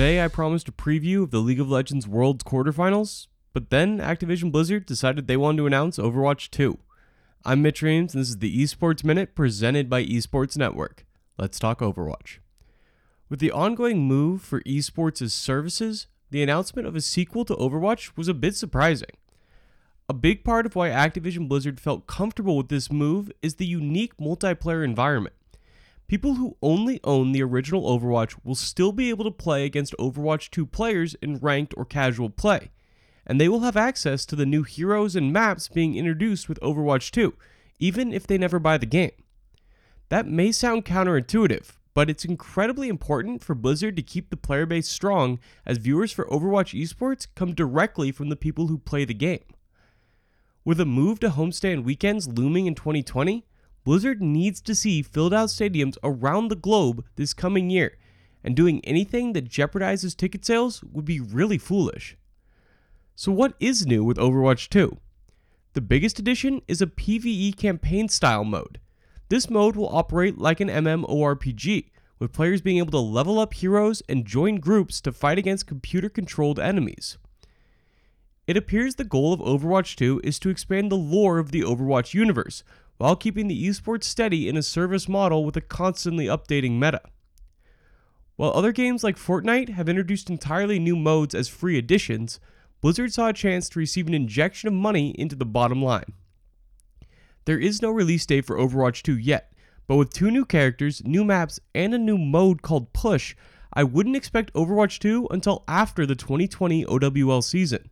Today, I promised a preview of the League of Legends Worlds quarterfinals, but then Activision Blizzard decided they wanted to announce Overwatch 2. I'm Mitch Reams, and this is the Esports Minute presented by Esports Network. Let's talk Overwatch. With the ongoing move for esports as services, the announcement of a sequel to Overwatch was a bit surprising. A big part of why Activision Blizzard felt comfortable with this move is the unique multiplayer environment. People who only own the original Overwatch will still be able to play against Overwatch 2 players in ranked or casual play, and they will have access to the new heroes and maps being introduced with Overwatch 2, even if they never buy the game. That may sound counterintuitive, but it's incredibly important for Blizzard to keep the player base strong as viewers for Overwatch esports come directly from the people who play the game. With a move to homestand weekends looming in 2020, Blizzard needs to see filled out stadiums around the globe this coming year, and doing anything that jeopardizes ticket sales would be really foolish. So, what is new with Overwatch 2? The biggest addition is a PvE campaign style mode. This mode will operate like an MMORPG, with players being able to level up heroes and join groups to fight against computer controlled enemies. It appears the goal of Overwatch 2 is to expand the lore of the Overwatch universe, while keeping the esports steady in a service model with a constantly updating meta. While other games like Fortnite have introduced entirely new modes as free additions, Blizzard saw a chance to receive an injection of money into the bottom line. There is no release date for Overwatch 2 yet, but with two new characters, new maps, and a new mode called Push, I wouldn't expect Overwatch 2 until after the 2020 OWL season.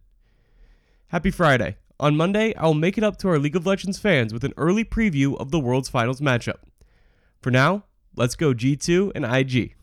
Happy Friday. On Monday, I will make it up to our League of Legends fans with an early preview of the World's Finals matchup. For now, let's go G2 and IG.